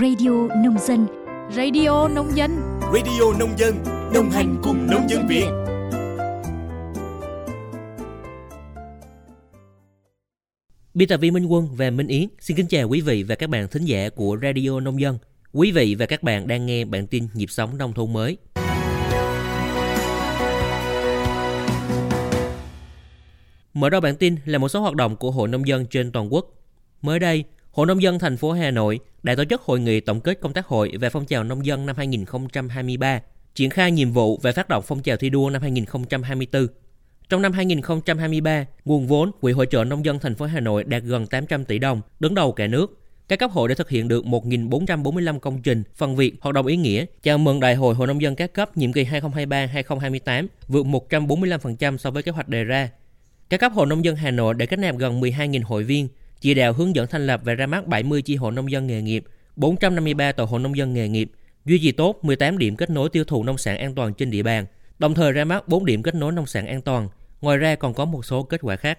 Radio Nông Dân Radio Nông Dân Radio Nông Dân Đồng hành cùng nông dân Việt Biên tập viên Minh Quân và Minh Yến xin kính chào quý vị và các bạn thính giả của Radio Nông Dân. Quý vị và các bạn đang nghe bản tin nhịp sống nông thôn mới. Mở đầu bản tin là một số hoạt động của Hội Nông dân trên toàn quốc. Mới đây, Hội Nông dân thành phố Hà Nội đã tổ chức hội nghị tổng kết công tác hội về phong trào nông dân năm 2023, triển khai nhiệm vụ về phát động phong trào thi đua năm 2024. Trong năm 2023, nguồn vốn Quỹ hỗ trợ nông dân thành phố Hà Nội đạt gần 800 tỷ đồng, đứng đầu cả nước. Các cấp hội đã thực hiện được 1.445 công trình, phần việc, hoạt động ý nghĩa chào mừng Đại hội Hội nông dân các cấp nhiệm kỳ 2023-2028 vượt 145% so với kế hoạch đề ra. Các cấp hội nông dân Hà Nội đã kết nạp gần 12.000 hội viên, chỉ đạo hướng dẫn thành lập và ra mắt 70 chi hội nông dân nghề nghiệp, 453 tổ hội nông dân nghề nghiệp, duy trì tốt 18 điểm kết nối tiêu thụ nông sản an toàn trên địa bàn, đồng thời ra mắt 4 điểm kết nối nông sản an toàn. Ngoài ra còn có một số kết quả khác.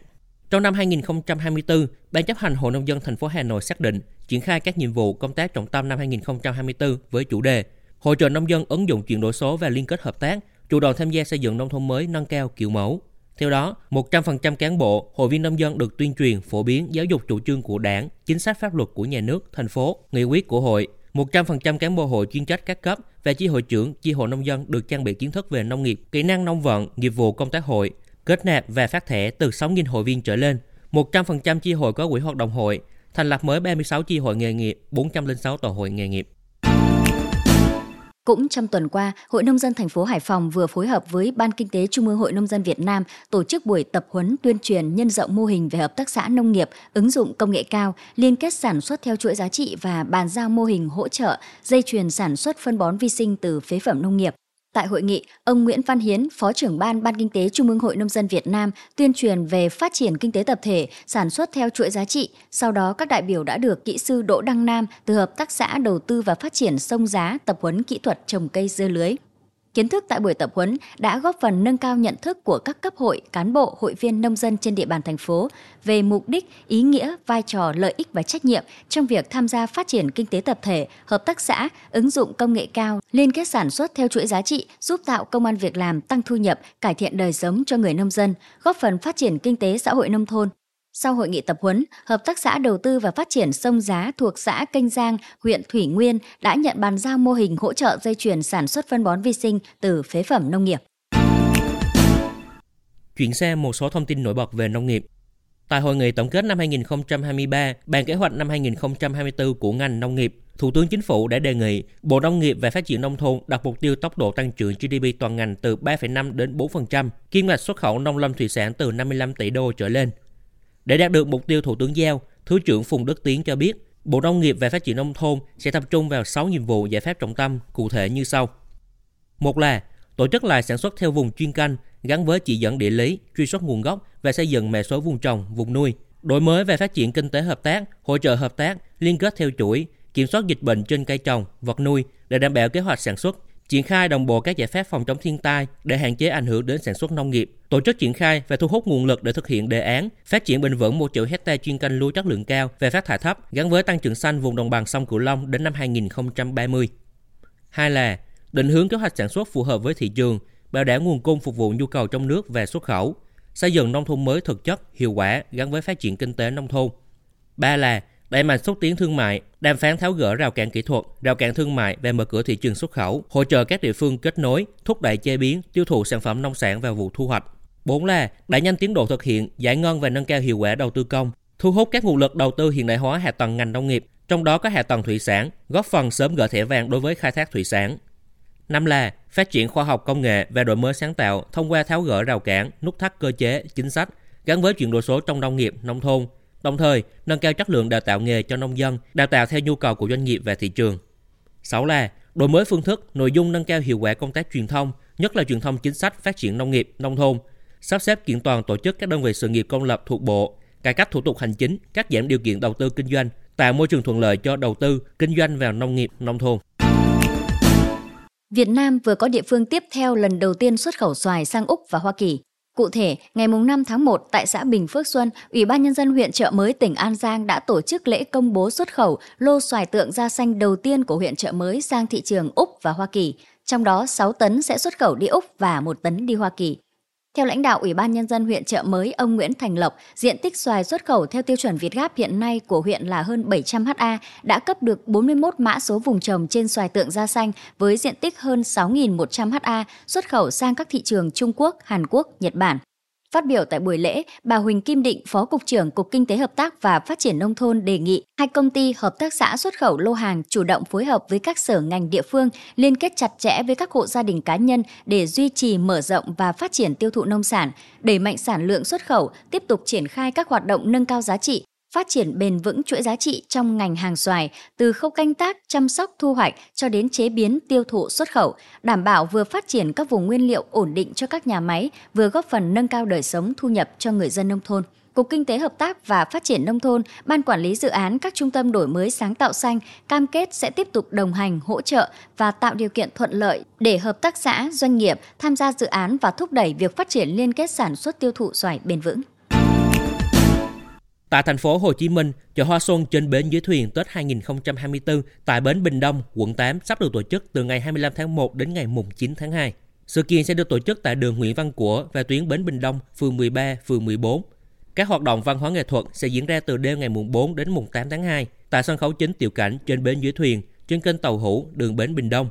Trong năm 2024, Ban chấp hành Hội nông dân thành phố Hà Nội xác định triển khai các nhiệm vụ công tác trọng tâm năm 2024 với chủ đề hỗ trợ nông dân ứng dụng chuyển đổi số và liên kết hợp tác, chủ động tham gia xây dựng nông thôn mới nâng cao kiểu mẫu. Theo đó, 100% cán bộ, hội viên nông dân được tuyên truyền, phổ biến giáo dục chủ trương của đảng, chính sách pháp luật của nhà nước, thành phố, nghị quyết của hội. 100% cán bộ hội chuyên trách các cấp và chi hội trưởng, chi hội nông dân được trang bị kiến thức về nông nghiệp, kỹ năng nông vận, nghiệp vụ công tác hội, kết nạp và phát thẻ từ 6.000 hội viên trở lên. 100% chi hội có quỹ hoạt động hội, thành lập mới 36 chi hội nghề nghiệp, 406 tổ hội nghề nghiệp. Cũng trong tuần qua, Hội Nông dân thành phố Hải Phòng vừa phối hợp với Ban Kinh tế Trung ương Hội Nông dân Việt Nam tổ chức buổi tập huấn tuyên truyền nhân rộng mô hình về hợp tác xã nông nghiệp, ứng dụng công nghệ cao, liên kết sản xuất theo chuỗi giá trị và bàn giao mô hình hỗ trợ dây chuyền sản xuất phân bón vi sinh từ phế phẩm nông nghiệp. Tại hội nghị, ông Nguyễn Văn Hiến, Phó trưởng ban Ban Kinh tế Trung ương Hội Nông dân Việt Nam tuyên truyền về phát triển kinh tế tập thể, sản xuất theo chuỗi giá trị. Sau đó, các đại biểu đã được kỹ sư Đỗ Đăng Nam từ Hợp tác xã Đầu tư và Phát triển Sông Giá tập huấn kỹ thuật trồng cây dưa lưới. Kiến thức tại buổi tập huấn đã góp phần nâng cao nhận thức của các cấp hội, cán bộ, hội viên nông dân trên địa bàn thành phố về mục đích, ý nghĩa, vai trò, lợi ích và trách nhiệm trong việc tham gia phát triển kinh tế tập thể, hợp tác xã, ứng dụng công nghệ cao, liên kết sản xuất theo chuỗi giá trị, giúp tạo công an việc làm, tăng thu nhập, cải thiện đời sống cho người nông dân, góp phần phát triển kinh tế xã hội nông thôn, sau hội nghị tập huấn, Hợp tác xã Đầu tư và Phát triển Sông Giá thuộc xã Kênh Giang, huyện Thủy Nguyên đã nhận bàn giao mô hình hỗ trợ dây chuyền sản xuất phân bón vi sinh từ phế phẩm nông nghiệp. Chuyển sang một số thông tin nổi bật về nông nghiệp. Tại hội nghị tổng kết năm 2023, bàn kế hoạch năm 2024 của ngành nông nghiệp, Thủ tướng Chính phủ đã đề nghị Bộ Nông nghiệp và Phát triển Nông thôn đặt mục tiêu tốc độ tăng trưởng GDP toàn ngành từ 3,5 đến 4%, kim ngạch xuất khẩu nông lâm thủy sản từ 55 tỷ đô trở lên. Để đạt được mục tiêu Thủ tướng giao, Thứ trưởng Phùng Đức Tiến cho biết, Bộ Nông nghiệp và Phát triển Nông thôn sẽ tập trung vào 6 nhiệm vụ giải pháp trọng tâm cụ thể như sau. Một là tổ chức lại sản xuất theo vùng chuyên canh gắn với chỉ dẫn địa lý, truy xuất nguồn gốc và xây dựng mẹ số vùng trồng, vùng nuôi. Đổi mới về phát triển kinh tế hợp tác, hỗ trợ hợp tác, liên kết theo chuỗi, kiểm soát dịch bệnh trên cây trồng, vật nuôi để đảm bảo kế hoạch sản xuất, triển khai đồng bộ các giải pháp phòng chống thiên tai để hạn chế ảnh hưởng đến sản xuất nông nghiệp, tổ chức triển khai và thu hút nguồn lực để thực hiện đề án phát triển bền vững 1 triệu hecta chuyên canh lúa chất lượng cao và phát thải thấp gắn với tăng trưởng xanh vùng đồng bằng sông Cửu Long đến năm 2030. Hai là định hướng kế hoạch sản xuất phù hợp với thị trường, bảo đảm nguồn cung phục vụ nhu cầu trong nước và xuất khẩu, xây dựng nông thôn mới thực chất, hiệu quả gắn với phát triển kinh tế nông thôn. Ba là đẩy mạnh xúc tiến thương mại, đàm phán tháo gỡ rào cản kỹ thuật, rào cản thương mại và mở cửa thị trường xuất khẩu, hỗ trợ các địa phương kết nối, thúc đẩy chế biến, tiêu thụ sản phẩm nông sản vào vụ thu hoạch. 4 là đẩy nhanh tiến độ thực hiện, giải ngân và nâng cao hiệu quả đầu tư công, thu hút các nguồn lực đầu tư hiện đại hóa hạ tầng ngành nông nghiệp, trong đó có hạ tầng thủy sản, góp phần sớm gỡ thẻ vàng đối với khai thác thủy sản. Năm là phát triển khoa học công nghệ và đổi mới sáng tạo thông qua tháo gỡ rào cản, nút thắt cơ chế, chính sách gắn với chuyển đổi số trong nông nghiệp, nông thôn, đồng thời nâng cao chất lượng đào tạo nghề cho nông dân, đào tạo theo nhu cầu của doanh nghiệp và thị trường. 6 là đổi mới phương thức, nội dung nâng cao hiệu quả công tác truyền thông, nhất là truyền thông chính sách phát triển nông nghiệp, nông thôn, sắp xếp kiện toàn tổ chức các đơn vị sự nghiệp công lập thuộc bộ, cải cách thủ tục hành chính, cắt giảm điều kiện đầu tư kinh doanh, tạo môi trường thuận lợi cho đầu tư, kinh doanh vào nông nghiệp, nông thôn. Việt Nam vừa có địa phương tiếp theo lần đầu tiên xuất khẩu xoài sang Úc và Hoa Kỳ. Cụ thể, ngày 5 tháng 1 tại xã Bình Phước Xuân, Ủy ban Nhân dân huyện Trợ Mới tỉnh An Giang đã tổ chức lễ công bố xuất khẩu lô xoài tượng da xanh đầu tiên của huyện Trợ Mới sang thị trường Úc và Hoa Kỳ. Trong đó 6 tấn sẽ xuất khẩu đi Úc và 1 tấn đi Hoa Kỳ. Theo lãnh đạo Ủy ban Nhân dân huyện Trợ Mới, ông Nguyễn Thành Lộc, diện tích xoài xuất khẩu theo tiêu chuẩn Việt Gáp hiện nay của huyện là hơn 700 ha, đã cấp được 41 mã số vùng trồng trên xoài tượng da xanh với diện tích hơn 6.100 ha xuất khẩu sang các thị trường Trung Quốc, Hàn Quốc, Nhật Bản. Phát biểu tại buổi lễ, bà Huỳnh Kim Định, Phó Cục trưởng Cục Kinh tế Hợp tác và Phát triển Nông thôn đề nghị hai công ty hợp tác xã xuất khẩu lô hàng chủ động phối hợp với các sở ngành địa phương, liên kết chặt chẽ với các hộ gia đình cá nhân để duy trì mở rộng và phát triển tiêu thụ nông sản, đẩy mạnh sản lượng xuất khẩu, tiếp tục triển khai các hoạt động nâng cao giá trị, phát triển bền vững chuỗi giá trị trong ngành hàng xoài từ khâu canh tác, chăm sóc, thu hoạch cho đến chế biến, tiêu thụ, xuất khẩu, đảm bảo vừa phát triển các vùng nguyên liệu ổn định cho các nhà máy, vừa góp phần nâng cao đời sống thu nhập cho người dân nông thôn. Cục Kinh tế Hợp tác và Phát triển Nông thôn, Ban Quản lý Dự án các trung tâm đổi mới sáng tạo xanh cam kết sẽ tiếp tục đồng hành, hỗ trợ và tạo điều kiện thuận lợi để hợp tác xã, doanh nghiệp tham gia dự án và thúc đẩy việc phát triển liên kết sản xuất tiêu thụ xoài bền vững. Tại thành phố Hồ Chí Minh, chợ hoa xuân trên bến dưới thuyền Tết 2024 tại bến Bình Đông, quận 8 sắp được tổ chức từ ngày 25 tháng 1 đến ngày 9 tháng 2. Sự kiện sẽ được tổ chức tại đường Nguyễn Văn Của và tuyến bến Bình Đông, phường 13, phường 14. Các hoạt động văn hóa nghệ thuật sẽ diễn ra từ đêm ngày 4 đến 8 tháng 2 tại sân khấu chính tiểu cảnh trên bến dưới thuyền trên kênh tàu hủ đường bến Bình Đông.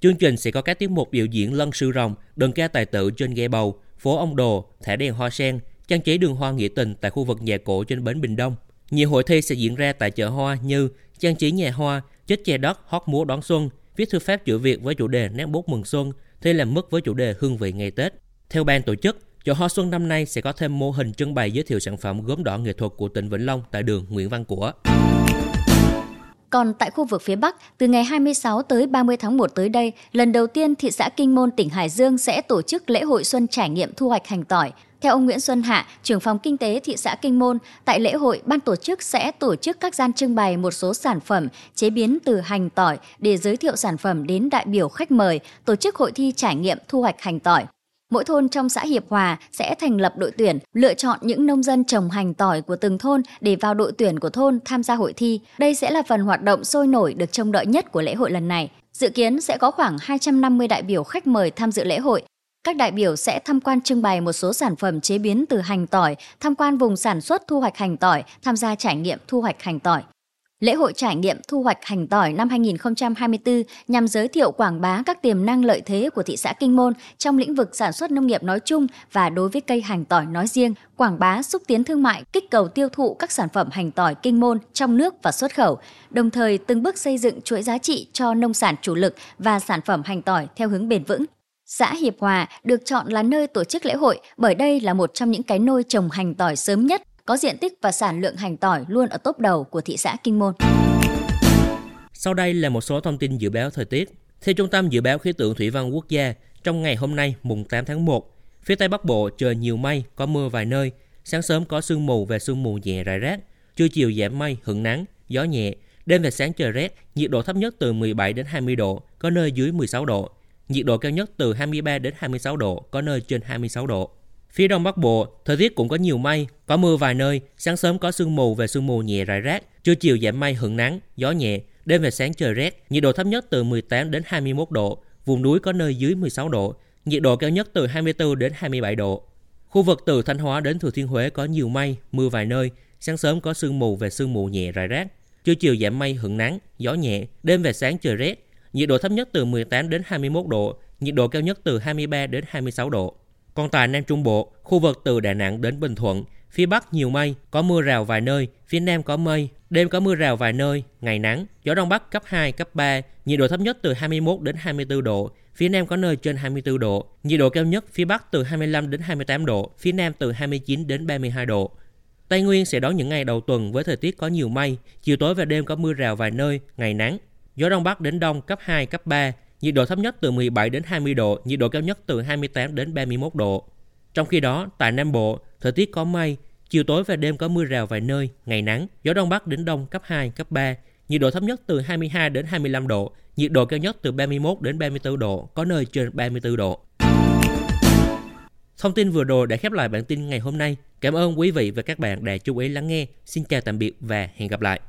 Chương trình sẽ có các tiết mục biểu diễn lân sư rồng, đơn ca tài tử trên ghe bầu, phố ông đồ, thẻ đèn hoa sen, trang trí đường hoa nghĩa tình tại khu vực nhà cổ trên bến Bình Đông. Nhiều hội thi sẽ diễn ra tại chợ hoa như trang trí nhà hoa, chết che đất, hót múa đón xuân, viết thư pháp chữ Việt với chủ đề nét bút mừng xuân, thi làm mức với chủ đề hương vị ngày Tết. Theo ban tổ chức, chợ hoa xuân năm nay sẽ có thêm mô hình trưng bày giới thiệu sản phẩm gốm đỏ nghệ thuật của tỉnh Vĩnh Long tại đường Nguyễn Văn Của. Còn tại khu vực phía Bắc, từ ngày 26 tới 30 tháng 1 tới đây, lần đầu tiên thị xã Kinh Môn, tỉnh Hải Dương sẽ tổ chức lễ hội xuân trải nghiệm thu hoạch hành tỏi. Theo ông Nguyễn Xuân Hạ, trưởng phòng kinh tế thị xã Kinh Môn, tại lễ hội, ban tổ chức sẽ tổ chức các gian trưng bày một số sản phẩm chế biến từ hành tỏi để giới thiệu sản phẩm đến đại biểu khách mời, tổ chức hội thi trải nghiệm thu hoạch hành tỏi. Mỗi thôn trong xã Hiệp Hòa sẽ thành lập đội tuyển, lựa chọn những nông dân trồng hành tỏi của từng thôn để vào đội tuyển của thôn tham gia hội thi. Đây sẽ là phần hoạt động sôi nổi được trông đợi nhất của lễ hội lần này. Dự kiến sẽ có khoảng 250 đại biểu khách mời tham dự lễ hội. Các đại biểu sẽ tham quan trưng bày một số sản phẩm chế biến từ hành tỏi, tham quan vùng sản xuất thu hoạch hành tỏi, tham gia trải nghiệm thu hoạch hành tỏi. Lễ hội trải nghiệm thu hoạch hành tỏi năm 2024 nhằm giới thiệu quảng bá các tiềm năng lợi thế của thị xã Kinh Môn trong lĩnh vực sản xuất nông nghiệp nói chung và đối với cây hành tỏi nói riêng, quảng bá xúc tiến thương mại, kích cầu tiêu thụ các sản phẩm hành tỏi Kinh Môn trong nước và xuất khẩu, đồng thời từng bước xây dựng chuỗi giá trị cho nông sản chủ lực và sản phẩm hành tỏi theo hướng bền vững. Xã Hiệp Hòa được chọn là nơi tổ chức lễ hội bởi đây là một trong những cái nôi trồng hành tỏi sớm nhất có diện tích và sản lượng hành tỏi luôn ở top đầu của thị xã Kinh Môn. Sau đây là một số thông tin dự báo thời tiết. Theo Trung tâm Dự báo Khí tượng Thủy văn Quốc gia, trong ngày hôm nay mùng 8 tháng 1, phía Tây Bắc Bộ trời nhiều mây, có mưa vài nơi, sáng sớm có sương mù và sương mù nhẹ rải rác, trưa chiều giảm mây, hưởng nắng, gió nhẹ, đêm và sáng trời rét, nhiệt độ thấp nhất từ 17 đến 20 độ, có nơi dưới 16 độ, nhiệt độ cao nhất từ 23 đến 26 độ, có nơi trên 26 độ. Phía đông bắc bộ, thời tiết cũng có nhiều mây, có mưa vài nơi, sáng sớm có sương mù và sương mù nhẹ rải rác, trưa chiều giảm mây hưởng nắng, gió nhẹ, đêm và sáng trời rét, nhiệt độ thấp nhất từ 18 đến 21 độ, vùng núi có nơi dưới 16 độ, nhiệt độ cao nhất từ 24 đến 27 độ. Khu vực từ Thanh Hóa đến Thừa Thiên Huế có nhiều mây, mưa vài nơi, sáng sớm có sương mù và sương mù nhẹ rải rác, trưa chiều giảm mây hưởng nắng, gió nhẹ, đêm và sáng trời rét, nhiệt độ thấp nhất từ 18 đến 21 độ, nhiệt độ cao nhất từ 23 đến 26 độ. Còn tại Nam Trung Bộ, khu vực từ Đà Nẵng đến Bình Thuận, phía Bắc nhiều mây, có mưa rào vài nơi, phía Nam có mây, đêm có mưa rào vài nơi, ngày nắng, gió Đông Bắc cấp 2, cấp 3, nhiệt độ thấp nhất từ 21 đến 24 độ, phía Nam có nơi trên 24 độ, nhiệt độ cao nhất phía Bắc từ 25 đến 28 độ, phía Nam từ 29 đến 32 độ. Tây Nguyên sẽ đón những ngày đầu tuần với thời tiết có nhiều mây, chiều tối và đêm có mưa rào vài nơi, ngày nắng, gió Đông Bắc đến Đông cấp 2, cấp 3, nhiệt độ thấp nhất từ 17 đến 20 độ, nhiệt độ cao nhất từ 28 đến 31 độ. Trong khi đó, tại Nam Bộ, thời tiết có mây, chiều tối và đêm có mưa rào vài nơi, ngày nắng, gió đông bắc đến đông cấp 2, cấp 3, nhiệt độ thấp nhất từ 22 đến 25 độ, nhiệt độ cao nhất từ 31 đến 34 độ, có nơi trên 34 độ. Thông tin vừa rồi đã khép lại bản tin ngày hôm nay. Cảm ơn quý vị và các bạn đã chú ý lắng nghe. Xin chào tạm biệt và hẹn gặp lại.